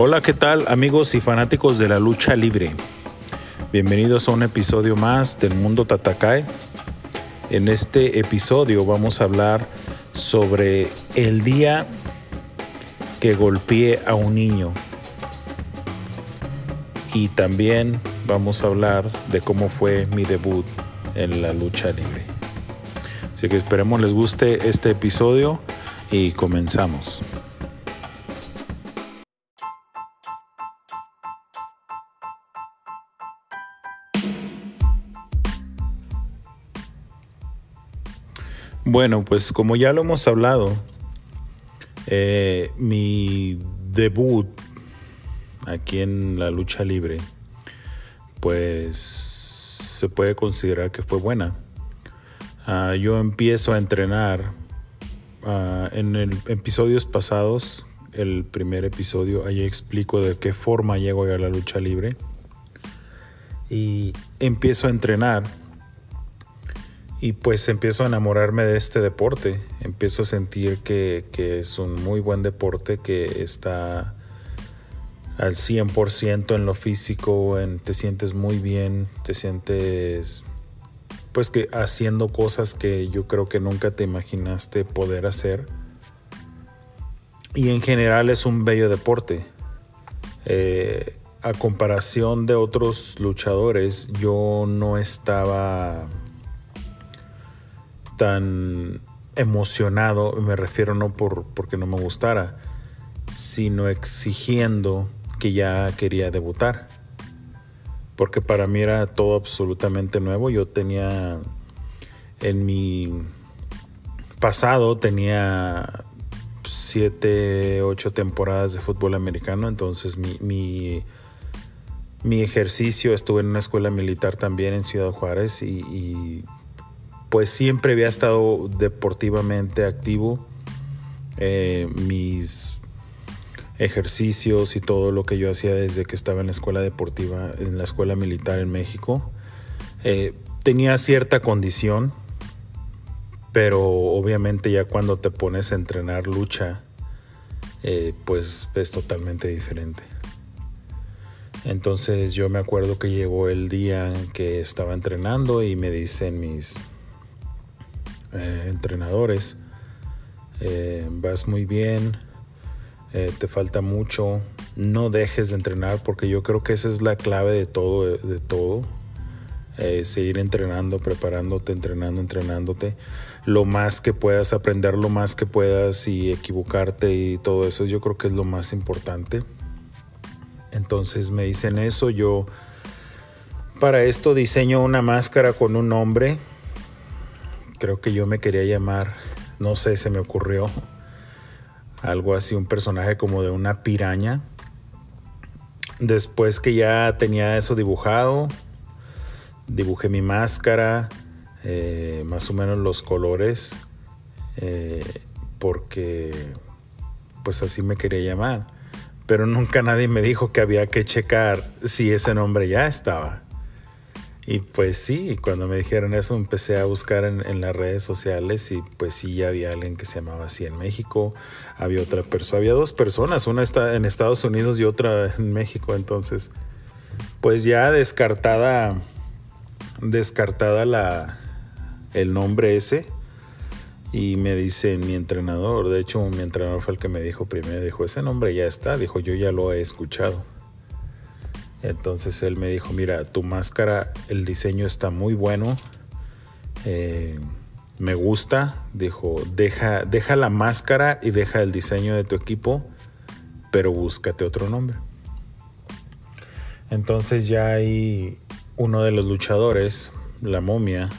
Hola, ¿qué tal amigos y fanáticos de la lucha libre? Bienvenidos a un episodio más del Mundo Tatakai. En este episodio vamos a hablar sobre el día que golpeé a un niño. Y también vamos a hablar de cómo fue mi debut en la lucha libre. Así que esperemos les guste este episodio y comenzamos. Bueno, pues como ya lo hemos hablado, eh, mi debut aquí en la lucha libre, pues se puede considerar que fue buena. Ah, yo empiezo a entrenar uh, en el, episodios pasados, el primer episodio, ahí explico de qué forma llego a la lucha libre. Y empiezo a entrenar y pues empiezo a enamorarme de este deporte. Empiezo a sentir que, es un muy buen deporte que está al 100% en lo físico, en, te sientes muy bien, te sientes pues que haciendo cosas que yo creo que nunca te imaginaste poder hacer. Y en general es un bello deporte. Eh, a comparación de otros luchadores, yo no estaba tan emocionado, me refiero no por porque no me gustara, sino exigiendo que ya quería debutar. Porque para mí era todo absolutamente nuevo. Yo tenía en mi pasado tenía siete, ocho temporadas de fútbol americano, entonces mi, mi, ejercicio, estuve en una escuela militar también en Ciudad Juárez y pues siempre había estado deportivamente activo. Eh, mis ejercicios y todo lo que yo hacía desde que estaba en la escuela deportiva, en la escuela militar en México. Eh, tenía cierta condición, pero obviamente ya cuando te pones a entrenar lucha, eh, pues es totalmente diferente. Entonces yo me acuerdo que llegó el día que estaba entrenando y me dicen mis eh, entrenadores, eh, vas muy bien, eh, te falta mucho, no dejes de entrenar porque yo creo que esa es la clave de todo, de todo. seguir entrenando, preparándote, entrenando, entrenándote. Lo más que puedas, aprender lo más que puedas y equivocarte y todo eso, yo creo que es lo más importante. Entonces me dicen eso, yo para esto diseño una máscara con un nombre creo que yo me quería llamar, no sé, se me ocurrió algo así, un personaje como de una piraña. Después que ya tenía eso dibujado, dibujé mi máscara, eh, más o menos los colores, eh, porque pues así me quería llamar. Pero nunca nadie me dijo que había que checar si ese nombre ya estaba. Y pues sí, cuando me dijeron eso empecé a buscar en, las redes sociales y pues sí, ya había alguien que se llamaba así en México, había otra persona, había dos personas, una está en Estados Unidos y otra en México, entonces pues ya descartada, descartada la, el nombre ese y me dice mi entrenador, de hecho mi entrenador fue el que me dijo primero, dijo ese nombre ya está, dijo yo ya lo he escuchado. Entonces él me dijo, mira, tu máscara, el diseño está muy bueno, eh, me gusta, dijo, deja, deja la máscara y deja el diseño de tu equipo, pero búscate otro nombre. Entonces ya hay uno de los luchadores, la momia,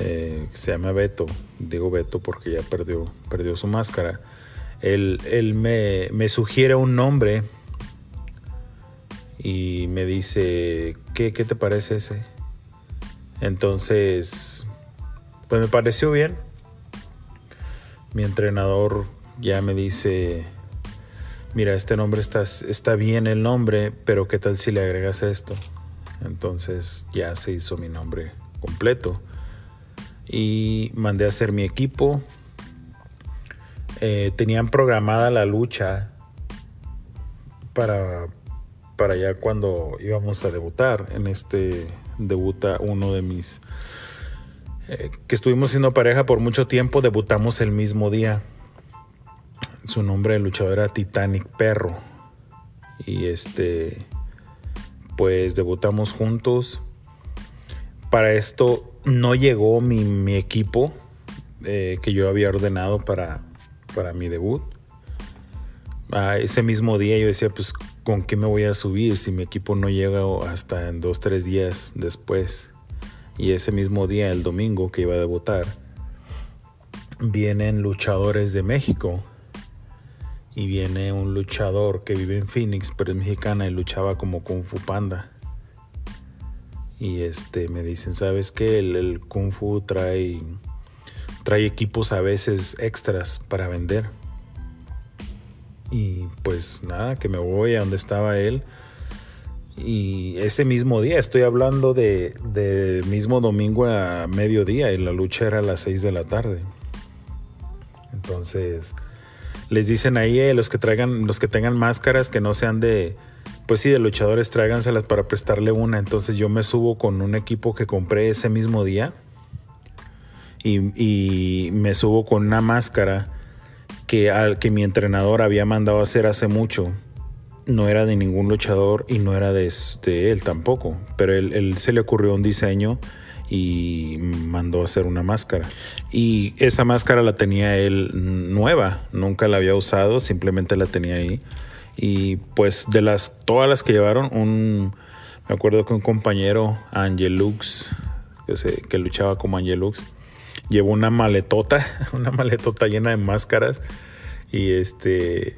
eh, se llama Beto, digo Beto porque ya perdió, perdió su máscara. Él, él me, me sugiere un nombre y me dice, ¿qué, te parece ese? Entonces, pues me pareció bien. Mi entrenador ya me dice, mira, este nombre está, está bien el nombre, pero ¿qué tal si le agregas esto? Entonces ya se hizo mi nombre completo. Y mandé a hacer mi equipo. Eh, tenían programada la lucha para, para ya cuando íbamos a debutar. En este debuta uno de mis... Eh, que estuvimos siendo pareja por mucho tiempo, debutamos el mismo día. Su nombre de luchador era Titanic Perro. Y este, pues debutamos juntos. Para esto no llegó mi, equipo eh, que yo había ordenado para, para mi debut. ese mismo día yo decía, pues, ¿con qué me voy a subir si mi equipo no llega hasta en dos, tres días después? Y ese mismo día, el domingo que iba a debutar, vienen luchadores de México. Y viene un luchador que vive en Phoenix, pero es mexicana y luchaba como Kung Fu Panda. Y este me dicen, ¿sabes qué? El, Kung Fu trae, trae equipos a veces extras para vender. Y pues nada, que me voy a donde estaba él. Y ese mismo día, estoy hablando de, mismo domingo a mediodía y la lucha era a las 6 de la tarde. Entonces, les dicen ahí eh, los que traigan, los que tengan máscaras que no sean de, pues sí, de luchadores, tráiganselas para prestarle una. Entonces yo me subo con un equipo que compré ese mismo día. Y, me subo con una máscara que, al, que mi entrenador había mandado hacer hace mucho. No era de ningún luchador y no era de, él tampoco. Pero él, se le ocurrió un diseño y mandó a hacer una máscara. Y esa máscara la tenía él nueva, nunca la había usado, simplemente la tenía ahí. Y pues de las todas las que llevaron, un me acuerdo que un compañero, Angelux, que, que luchaba como Angelux, llevó una maletota, una maletota llena de máscaras. Y este,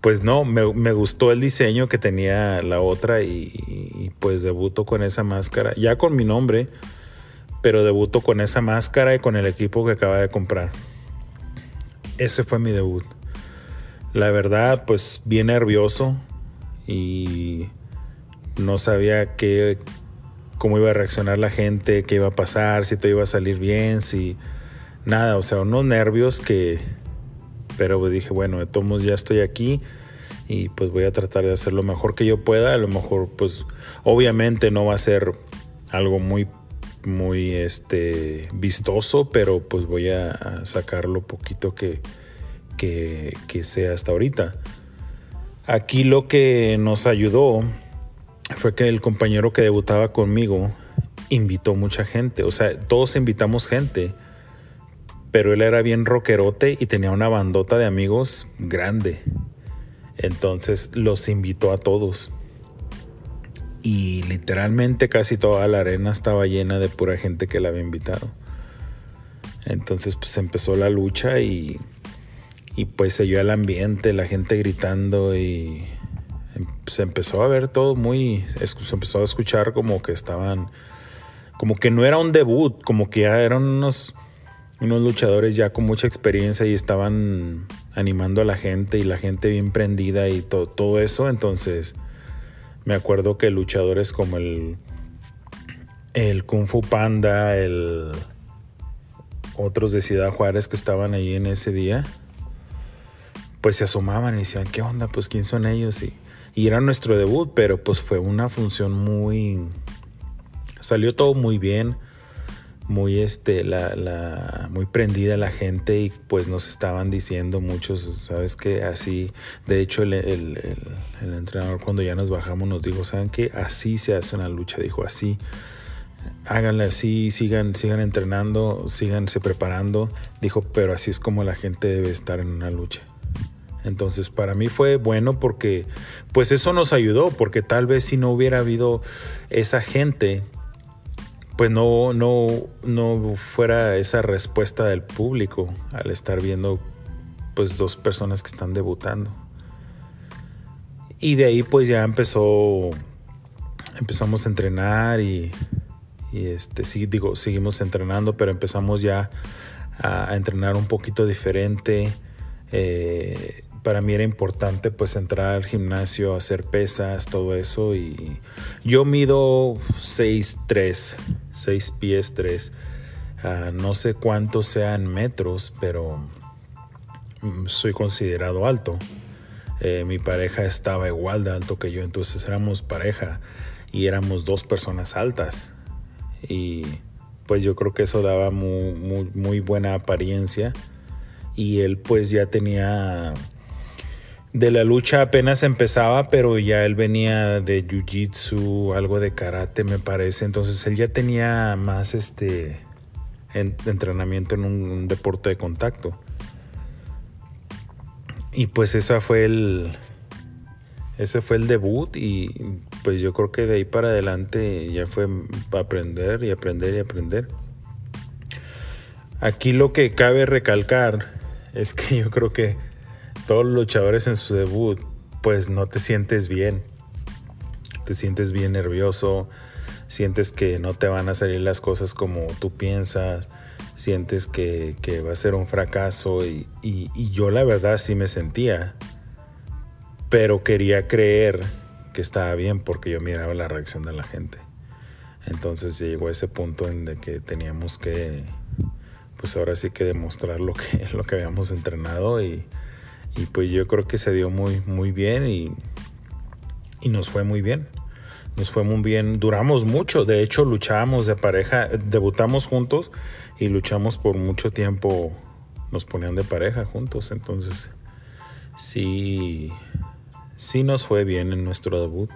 pues no, me, gustó el diseño que tenía la otra y, y, pues debuto con esa máscara, ya con mi nombre, pero debuto con esa máscara y con el equipo que acaba de comprar. Ese fue mi debut. La verdad, pues bien nervioso y no sabía qué, cómo iba a reaccionar la gente, qué iba a pasar, si todo iba a salir bien, si nada, o sea, unos nervios que, pero dije, bueno, de todos ya estoy aquí y pues voy a tratar de hacer lo mejor que yo pueda, a lo mejor pues obviamente no va a ser algo muy muy este vistoso, pero pues voy a sacar lo poquito que, que, sea hasta ahorita. Aquí lo que nos ayudó fue que el compañero que debutaba conmigo invitó mucha gente. O sea, todos invitamos gente. Pero él era bien rockerote y tenía una bandota de amigos grande. Entonces los invitó a todos. Y literalmente casi toda la arena estaba llena de pura gente que le había invitado. Entonces pues empezó la lucha y y pues se oyó el ambiente, la gente gritando y se empezó a ver todo muy, se empezó a escuchar como que estaban, como que no era un debut, como que ya eran unos, unos luchadores ya con mucha experiencia y estaban animando a la gente y la gente bien prendida y todo, todo eso, entonces me acuerdo que luchadores como el, el Kung Fu Panda, el otros de Ciudad Juárez que estaban ahí en ese día, pues se asomaban y decían, ¿qué onda? Pues quién son ellos. Y, y era nuestro debut, pero pues fue una función muy... Salió todo muy bien, muy, este, la, la, muy prendida la gente y pues nos estaban diciendo muchos, ¿sabes qué? Así, de hecho el, el, entrenador cuando ya nos bajamos nos dijo, ¿saben qué? Así se hace una lucha, dijo, así háganle así, sigan, sigan entrenando, síganse preparando. Dijo, pero así es como la gente debe estar en una lucha. Entonces para mí fue bueno porque pues eso nos ayudó, porque tal vez si no hubiera habido esa gente, pues no, no, no fuera esa respuesta del público al estar viendo pues dos personas que están debutando. Y de ahí pues ya empezó, empezamos a entrenar y, este, sí, digo, seguimos entrenando, pero empezamos ya a, entrenar un poquito diferente. Eh, para mí era importante pues entrar al gimnasio, hacer pesas, todo eso y yo mido 6'3, 6 pies 3. Ah, no sé cuántos sean metros, pero mm, soy considerado alto. Eh, mi pareja estaba igual de alto que yo, entonces éramos pareja y éramos dos personas altas. Y pues yo creo que eso daba muy, buena apariencia. Y él pues ya tenía de la lucha apenas empezaba, pero ya él venía de jiu-jitsu, algo de karate, me parece. Entonces él ya tenía más este entrenamiento en un, deporte de contacto. Y pues esa fue el ese fue el debut y pues yo creo que de ahí para adelante ya fue aprender y aprender y aprender. Aquí lo que cabe recalcar es que yo creo que todos los luchadores en su debut, pues no te sientes bien. Te sientes bien nervioso, sientes que no te van a salir las cosas como tú piensas, sientes que, va a ser un fracaso y, yo la verdad sí me sentía, pero quería creer que estaba bien porque yo miraba la reacción de la gente. Entonces llegó a ese punto en de que teníamos que, pues ahora sí que demostrar lo que, lo que habíamos entrenado y, y pues yo creo que se dio muy, muy bien y, y nos fue muy bien. Nos fue muy bien. Duramos mucho. De hecho, luchábamos de pareja. Debutamos juntos y luchamos por mucho tiempo. Nos ponían de pareja juntos. Entonces, sí, sí nos fue bien en nuestro debut.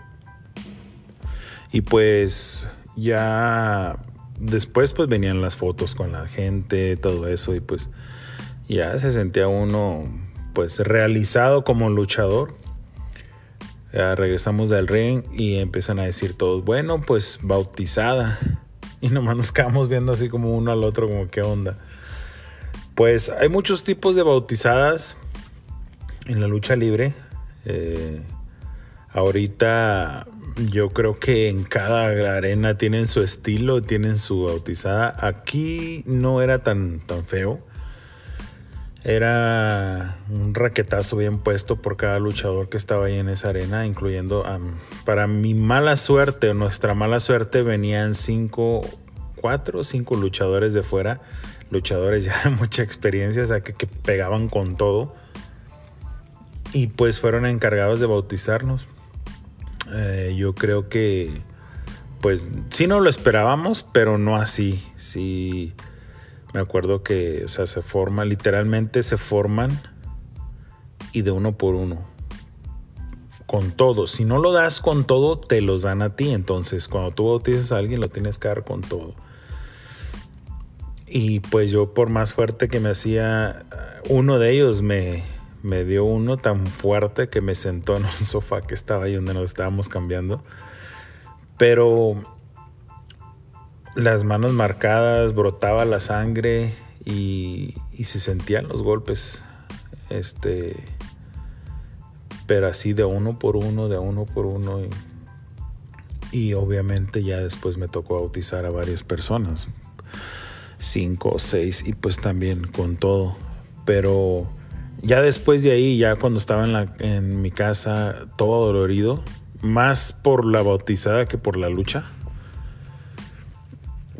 Y pues ya después pues venían las fotos con la gente, todo eso. Y pues ya se sentía uno pues realizado como luchador. Regresamos del ring y empiezan a decir todos, bueno, pues bautizada. Y nomás nos quedamos viendo así como uno al otro, como qué onda. Pues hay muchos tipos de bautizadas en la lucha libre. Eh, ahorita yo creo que en cada arena tienen su estilo, tienen su bautizada. Aquí no era tan, tan feo. Era un raquetazo bien puesto por cada luchador que estaba ahí en esa arena, incluyendo para mi mala suerte o nuestra mala suerte venían cinco, cuatro o cinco luchadores de fuera, luchadores ya de mucha experiencia, o sea que, pegaban con todo y pues fueron encargados de bautizarnos. Eh, yo creo que pues sí no lo esperábamos, pero no así, sí me acuerdo que, o sea, se forma, literalmente se forman y de uno por uno. Con todo. Si no lo das con todo, te los dan a ti. Entonces, cuando tú bautizas a alguien, lo tienes que dar con todo. Y pues yo, por más fuerte que me hacía, uno de ellos me, me dio uno tan fuerte que me sentó en un sofá que estaba ahí donde nos estábamos cambiando. Pero las manos marcadas, brotaba la sangre y, se sentían los golpes. Este, pero así de uno por uno, de uno por uno. Y, obviamente ya después me tocó bautizar a varias personas, cinco o seis, y pues también con todo. Pero ya después de ahí, ya cuando estaba en, la, en mi casa todo dolorido, más por la bautizada que por la lucha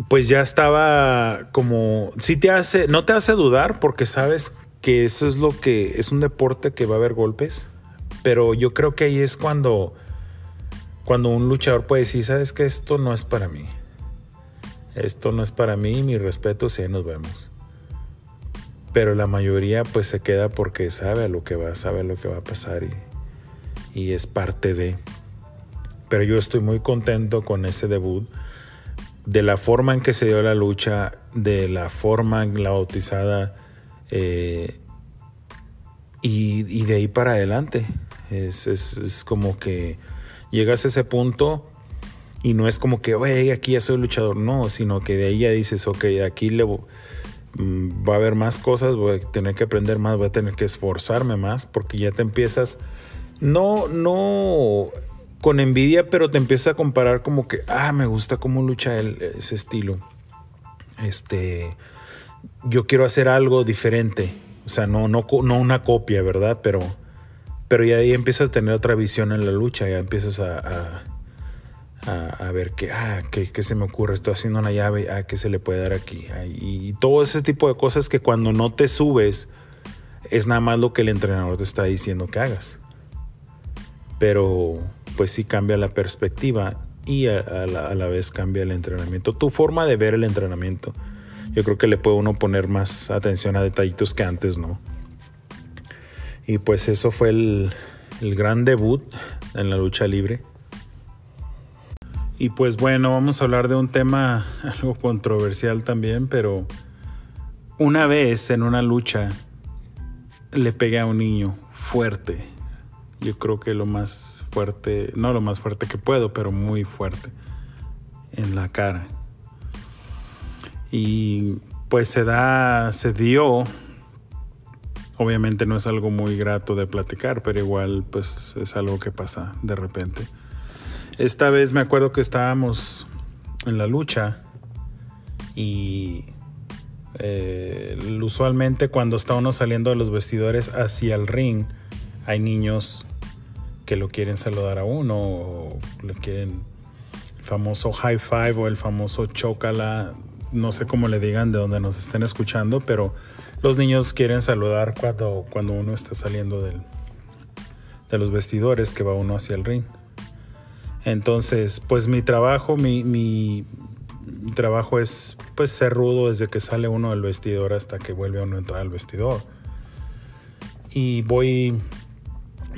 pues ya estaba como, sí te hace, no te hace dudar porque sabes que eso es lo que, es un deporte que va a haber golpes, pero yo creo que ahí es cuando, cuando un luchador puede decir, sabes que esto no es para mí, esto no es para mí, mi respeto, si nos vemos. Pero la mayoría pues se queda porque sabe a lo que va, sabe lo que va a pasar y, y es parte de. Pero yo estoy muy contento con ese debut de la forma en que se dio la lucha, de la forma en la bautizada eh, y, de ahí para adelante. Es, como que llegas a ese punto y no es como que, oye, aquí ya soy luchador, no, sino que de ahí ya dices, ok, aquí le, mm, va a haber más cosas, voy a tener que aprender más, voy a tener que esforzarme más, porque ya te empiezas, no, no con envidia, pero te empieza a comparar como que, ah, me gusta cómo lucha él, ese estilo. Este, yo quiero hacer algo diferente. O sea, no, no, no una copia, ¿verdad? Pero, pero ya ahí empiezas a tener otra visión en la lucha, ya empiezas a, a, ver que, ah, ¿qué, se me ocurre? Estoy haciendo una llave, ah, ¿qué se le puede dar aquí? y, y todo ese tipo de cosas que cuando no te subes es nada más lo que el entrenador te está diciendo que hagas. pero pues sí cambia la perspectiva y a, la, vez cambia el entrenamiento. Tu forma de ver el entrenamiento. Yo creo que le puede uno poner más atención a detallitos que antes, ¿no? Y pues eso fue el, el gran debut en la lucha libre. Y pues bueno, vamos a hablar de un tema algo controversial también, pero una vez en una lucha le pegué a un niño fuerte. Yo creo que lo más fuerte, no lo más fuerte que puedo, pero muy fuerte en la cara. Y pues se da, se dio. Obviamente no es algo muy grato de platicar, pero igual pues es algo que pasa de repente. Esta vez me acuerdo que estábamos en la lucha y eh, usualmente cuando está uno saliendo de los vestidores hacia el ring, hay niños que lo quieren saludar a uno o le quieren el famoso high five o el famoso chocala, no sé cómo le digan de donde nos estén escuchando, pero los niños quieren saludar cuando, cuando uno está saliendo del, de los vestidores que va uno hacia el ring. Entonces, pues mi trabajo, mi, mi, trabajo es pues ser rudo desde que sale uno del vestidor hasta que vuelve uno a entrar al vestidor. Y voy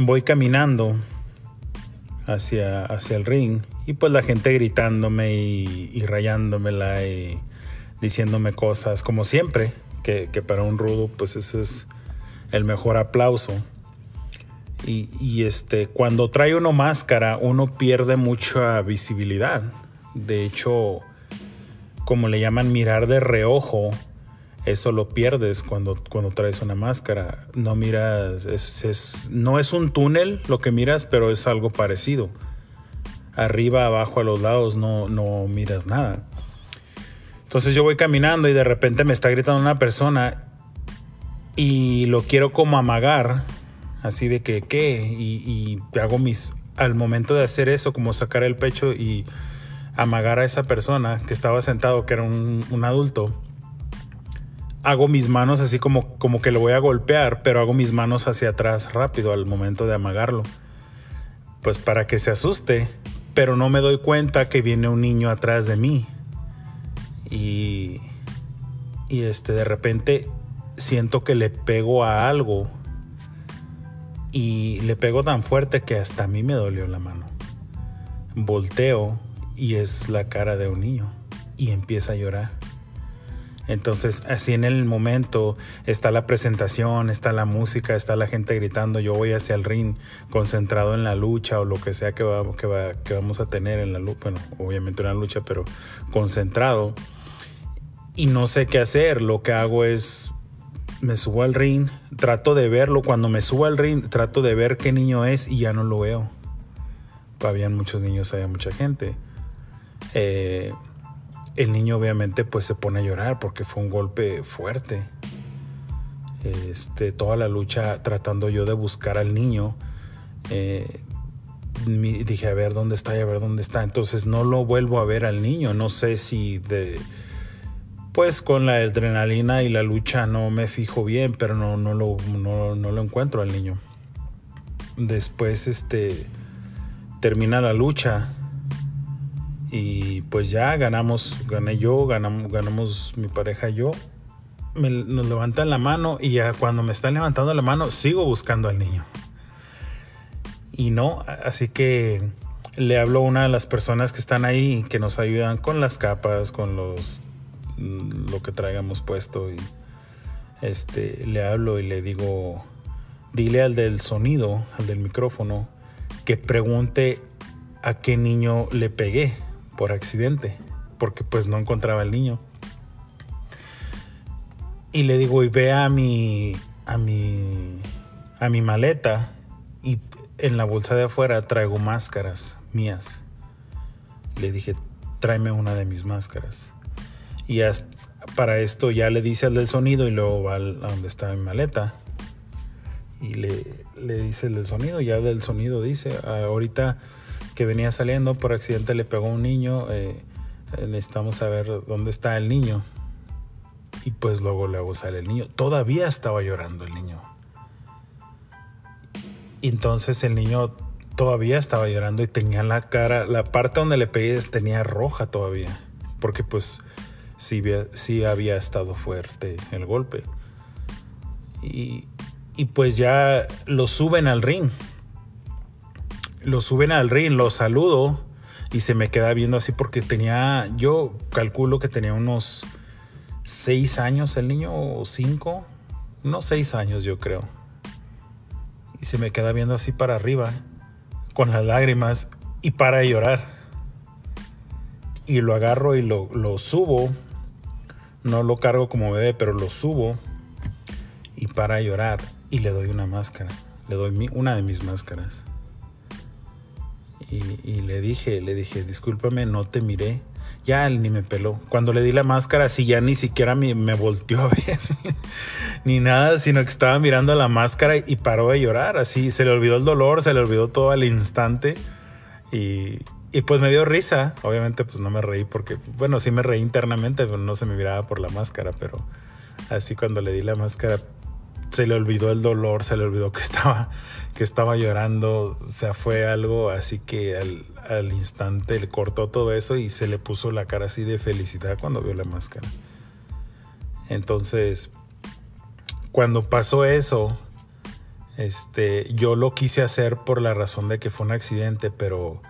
voy caminando hacia, hacia el ring y pues la gente gritándome y, rayándomela y diciéndome cosas como siempre, que, para un rudo pues ese es el mejor aplauso. Y, y, este, cuando trae uno máscara, uno pierde mucha visibilidad. De hecho, como le llaman mirar de reojo, eso lo pierdes cuando, cuando traes una máscara. No miras, es, no es un túnel lo que miras, pero es algo parecido. Arriba, abajo, a los lados no, no miras nada. Entonces yo voy caminando y de repente me está gritando una persona y lo quiero como amagar, así de que, ¿qué? Y, hago mis, al momento de hacer eso, como sacar el pecho y amagar a esa persona que estaba sentado, que era un, un adulto hago mis manos así como, como que lo voy a golpear, pero hago mis manos hacia atrás rápido al momento de amagarlo. Pues para que se asuste, pero no me doy cuenta que viene un niño atrás de mí. Y, y este, de repente siento que le pego a algo. Y le pego tan fuerte que hasta a mí me dolió la mano. Volteo y es la cara de un niño. Y empieza a llorar. Entonces, así en el momento está la presentación, está la música, está la gente gritando, yo voy hacia el ring concentrado en la lucha o lo que sea que, que, vamos a tener en la lucha, bueno, obviamente una lucha, pero concentrado. Y no sé qué hacer, lo que hago es, me subo al ring, trato de verlo, cuando me subo al ring, trato de ver qué niño es y ya no lo veo. Habían muchos niños, había mucha gente. Eh, el niño obviamente pues se pone a llorar porque fue un golpe fuerte. Este, toda la lucha tratando yo de buscar al niño. Eh, dije a ver dónde está y a ver dónde está. Entonces no lo vuelvo a ver al niño. No sé si de... Pues con la adrenalina y la lucha no me fijo bien, pero no, no, lo, no, no lo encuentro al niño. Después este, termina la lucha y pues ya ganamos, gané yo, ganamos, ganamos mi pareja y yo. nos levantan la mano y ya cuando me están levantando la mano sigo buscando al niño. Y no, así que le hablo a una de las personas que están ahí que nos ayudan con las capas, con los lo que traigamos puesto este le hablo y le digo dile al del sonido, al del micrófono que pregunte a qué niño le pegué por accidente, porque pues no encontraba el niño. Y le digo, y ve a mi, a mi, a mi maleta y en la bolsa de afuera traigo máscaras mías. Le dije, tráeme una de mis máscaras. Y para esto ya le dice al del sonido y luego va a donde está mi maleta. Y le, le dice el del sonido, ya el del sonido dice, ahorita que venía saliendo, por accidente le pegó un niño, eh, eh, necesitamos saber dónde está el niño. Y pues luego luego sale el niño. Todavía estaba llorando el niño. Y entonces el niño todavía estaba llorando y tenía la cara, la parte donde le pegué tenía roja todavía, porque pues sí, sí había estado fuerte el golpe. Y pues ya lo suben al ring. Lo suben al ring, lo saludo y se me queda viendo así porque tenía, yo calculo que tenía unos seis años el niño o cinco, unos seis años yo creo. Y se me queda viendo así para arriba, con las lágrimas y para de llorar. Y lo agarro y lo, lo subo. No lo cargo como bebé, pero lo subo y para de llorar. Y le doy una máscara. Le doy una de mis máscaras. Y, le dije, le dije, discúlpame, no te miré. Ya él ni me peló. Cuando le di la máscara, así ya ni siquiera me, me volteó a ver. ni nada, sino que estaba mirando la máscara y paró de llorar. Así se le olvidó el dolor, se le olvidó todo al instante. Y, y pues me dio risa. Obviamente, pues no me reí porque, bueno, sí me reí internamente, pero no se me miraba por la máscara. Pero así cuando le di la máscara, se le olvidó el dolor, se le olvidó que estaba, que estaba llorando, o sea, fue algo así que al, al, instante le cortó todo eso y se le puso la cara así de felicidad cuando vio la máscara. Entonces, cuando pasó eso, este, yo lo quise hacer por la razón de que fue un accidente, pero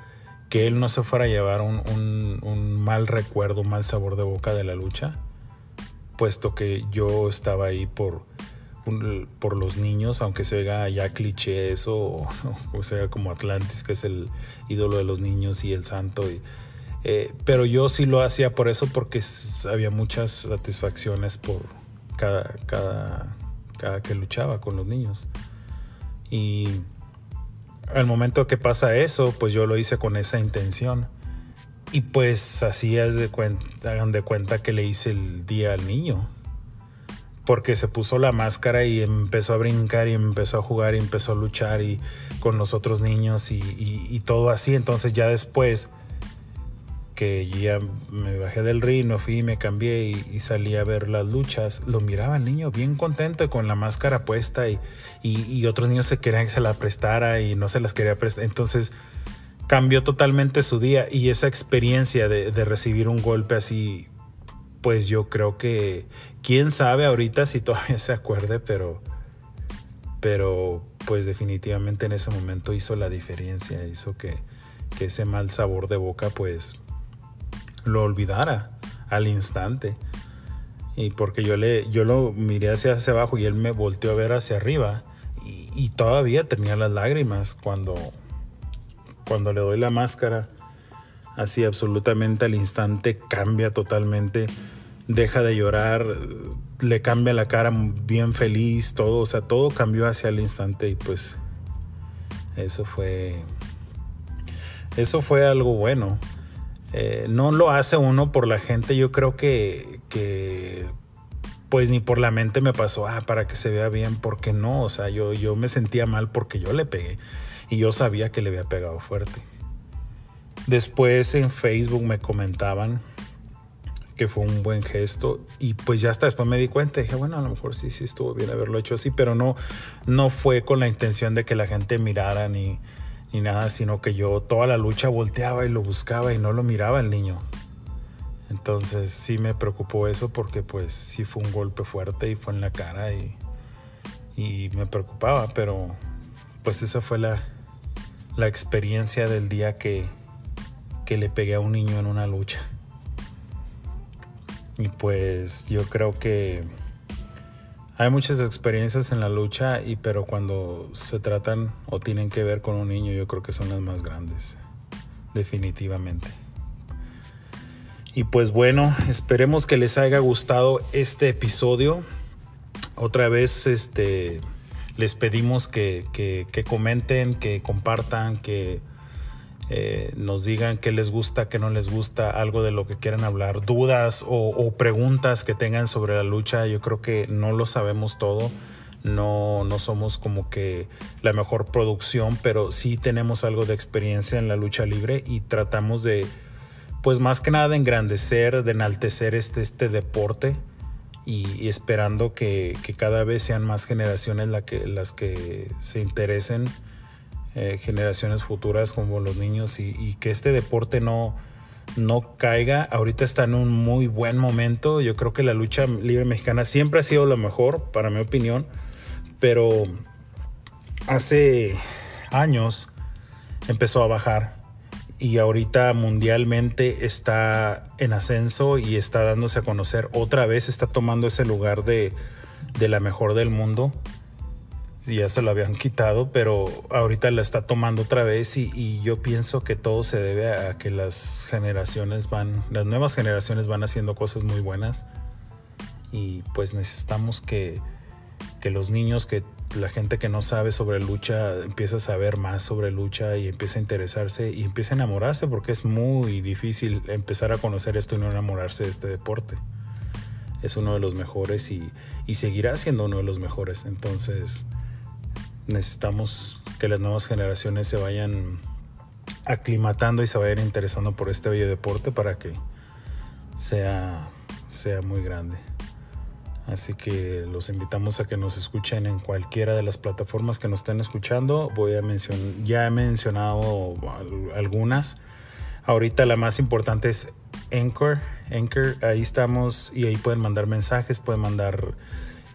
que él no se fuera a llevar un, un, un mal recuerdo, un mal sabor de boca de la lucha, puesto que yo estaba ahí por por los niños, aunque se vea ya cliché eso, o, sea como Atlantis, que es el ídolo de los niños y el santo. Eh, pero yo sí lo hacía por eso, porque había muchas satisfacciones por cada, cada, cada que luchaba con los niños. Y al momento que pasa eso, pues yo lo hice con esa intención. Y pues así hagan de cuenta que le hice el día al niño porque se puso la máscara y empezó a brincar y empezó a jugar y empezó a luchar y con los otros niños y, todo así. Entonces ya después que ya me bajé del ring, fui, me cambié y, salí a ver las luchas, lo miraba el niño bien contento y con la máscara puesta y, otros niños se querían que se la prestara y no se las quería prestar. Entonces cambió totalmente su día y esa experiencia de recibir un golpe así pues yo creo que quién sabe ahorita si todavía se acuerde, pero pero pues definitivamente en ese momento hizo la diferencia, hizo que, que ese mal sabor de boca pues lo olvidara al instante. Y porque yo le yo lo miré hacia, abajo y él me volteó a ver hacia arriba y, y todavía tenía las lágrimas cuando cuando le doy la máscara así absolutamente al instante cambia totalmente, deja de llorar, le cambia la cara bien feliz, todo, o sea, todo cambió hacia el instante y pues eso fue, eso fue algo bueno. Eh, no lo hace uno por la gente, yo creo que, pues ni por la mente me pasó, ah, para que se vea bien, porque no, o sea, yo, yo me sentía mal porque yo le pegué y yo sabía que le había pegado fuerte. Después en Facebook me comentaban que fue un buen gesto y pues ya hasta después me di cuenta. Dije bueno a lo mejor sí sí estuvo bien haberlo hecho así pero no no fue con la intención de que la gente mirara ni, ni nada sino que yo toda la lucha volteaba y lo buscaba y no lo miraba el niño. Entonces sí me preocupó eso porque pues sí fue un golpe fuerte y fue en la cara y, y me preocupaba pero pues esa fue la, la experiencia del día que, que le pegué a un niño en una lucha. Y pues yo creo que hay muchas experiencias en la lucha, y, pero cuando se tratan o tienen que ver con un niño, yo creo que son las más grandes, definitivamente. Y pues bueno, esperemos que les haya gustado este episodio. Otra vez este, les pedimos que, que comenten, que compartan, que eh, nos digan qué les gusta, qué no les gusta, algo de lo que quieran hablar, dudas o, preguntas que tengan sobre la lucha. Yo creo que no lo sabemos todo. No, no somos como que la mejor producción, pero sí tenemos algo de experiencia en la lucha libre y tratamos de, pues más que nada de engrandecer, de enaltecer este, este deporte y, esperando que, cada vez sean más generaciones la que, las que se interesen eh, generaciones futuras como los niños y, que este deporte no, no caiga. Ahorita está en un muy buen momento. Yo creo que la lucha libre mexicana siempre ha sido lo mejor, para mi opinión, pero hace años empezó a bajar y ahorita mundialmente está en ascenso y está dándose a conocer otra vez, está tomando ese lugar de, la mejor del mundo. Ya se lo habían quitado, pero ahorita la está tomando otra vez y, y, yo pienso que todo se debe a que las generaciones van, las nuevas generaciones van haciendo cosas muy buenas y pues necesitamos que, que los niños que la gente que no sabe sobre lucha empieza a saber más sobre lucha y empieza a interesarse y empieza a enamorarse porque es muy difícil empezar a conocer esto y no enamorarse de este deporte. Es uno de los mejores y, seguirá siendo uno de los mejores. Entonces necesitamos que las nuevas generaciones se vayan aclimatando y se vayan interesando por este bello deporte para que sea, sea muy grande. Así que los invitamos a que nos escuchen en cualquiera de las plataformas que nos estén escuchando. Voy a mencionar, ya he mencionado algunas. Ahorita la más importante es Anchor. Anchor, ahí estamos y ahí pueden mandar mensajes, pueden mandar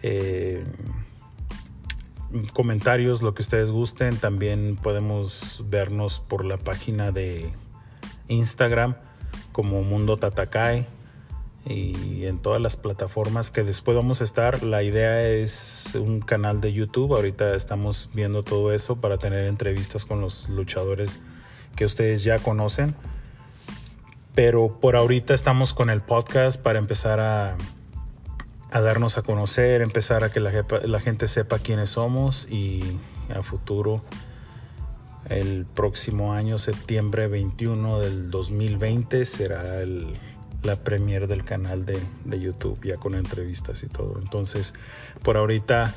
eh, comentarios, lo que ustedes gusten. También podemos vernos por la página de Instagram como Mundo Tatakai y en todas las plataformas que después vamos a estar. La idea es un canal de YouTube. Ahorita estamos viendo todo eso para tener entrevistas con los luchadores que ustedes ya conocen. Pero por ahorita estamos con el podcast para empezar a, a darnos a conocer, empezar a que la, gente sepa quiénes somos y a futuro el próximo año, septiembre 21 del 2020, será la premier del canal de, YouTube, ya con entrevistas y todo. Entonces, por ahorita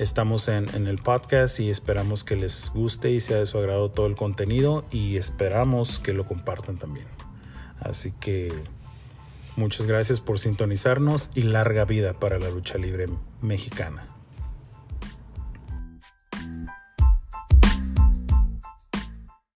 estamos en, en, el podcast y esperamos que les guste y sea de su agrado todo el contenido y esperamos que lo compartan también. Así que muchas gracias por sintonizarnos y larga vida para la lucha libre mexicana.